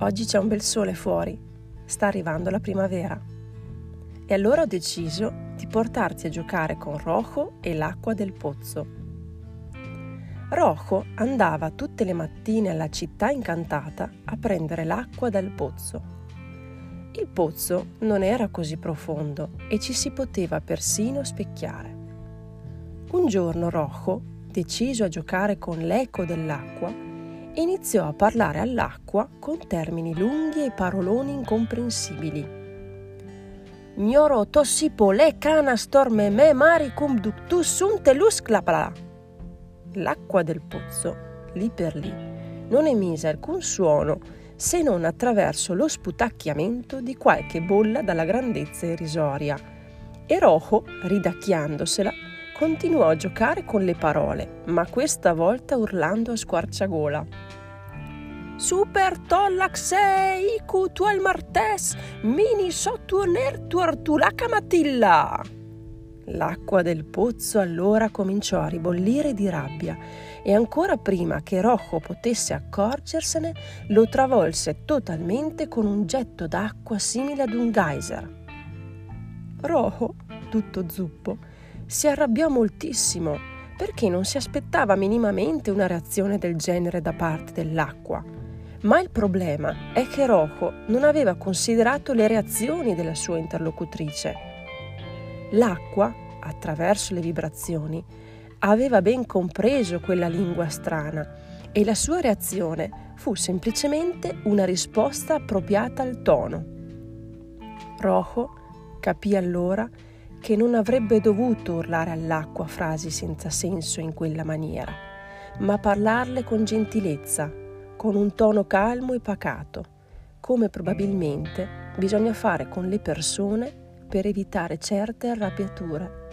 Oggi c'è un bel sole fuori, sta arrivando la primavera. E allora ho deciso di portarti a giocare con Rojo e l'acqua del pozzo. Rojo andava tutte le mattine alla città incantata a prendere l'acqua dal pozzo. Il pozzo non era così profondo e ci si poteva persino specchiare. Un giorno Rojo, deciso a giocare con l'eco dell'acqua, iniziò a parlare all'acqua con termini lunghi e paroloni incomprensibili. Gnoro tossipo le cana storme me mari cum ductus sunt telus clapala. L'acqua del pozzo, lì per lì, non emise alcun suono se non attraverso lo sputacchiamento di qualche bolla dalla grandezza irrisoria. E Rojo, ridacchiandosela, continuò a giocare con le parole, ma questa volta urlando a squarciagola. Super tollax icu tual martes, mini sottuoner tuartulaca matilla. L'acqua del pozzo allora cominciò a ribollire di rabbia e ancora prima che Rojo potesse accorgersene, lo travolse totalmente con un getto d'acqua simile ad un geyser. Rojo, tutto zuppo, si arrabbiò moltissimo perché non si aspettava minimamente una reazione del genere da parte dell'acqua. Ma il problema è che Rojo non aveva considerato le reazioni della sua interlocutrice. L'acqua, attraverso le vibrazioni, aveva ben compreso quella lingua strana e la sua reazione fu semplicemente una risposta appropriata al tono. Rojo capì allora che che non avrebbe dovuto urlare all'acqua frasi senza senso in quella maniera, ma parlarle con gentilezza, con un tono calmo e pacato, come probabilmente bisogna fare con le persone per evitare certe arrabbiature.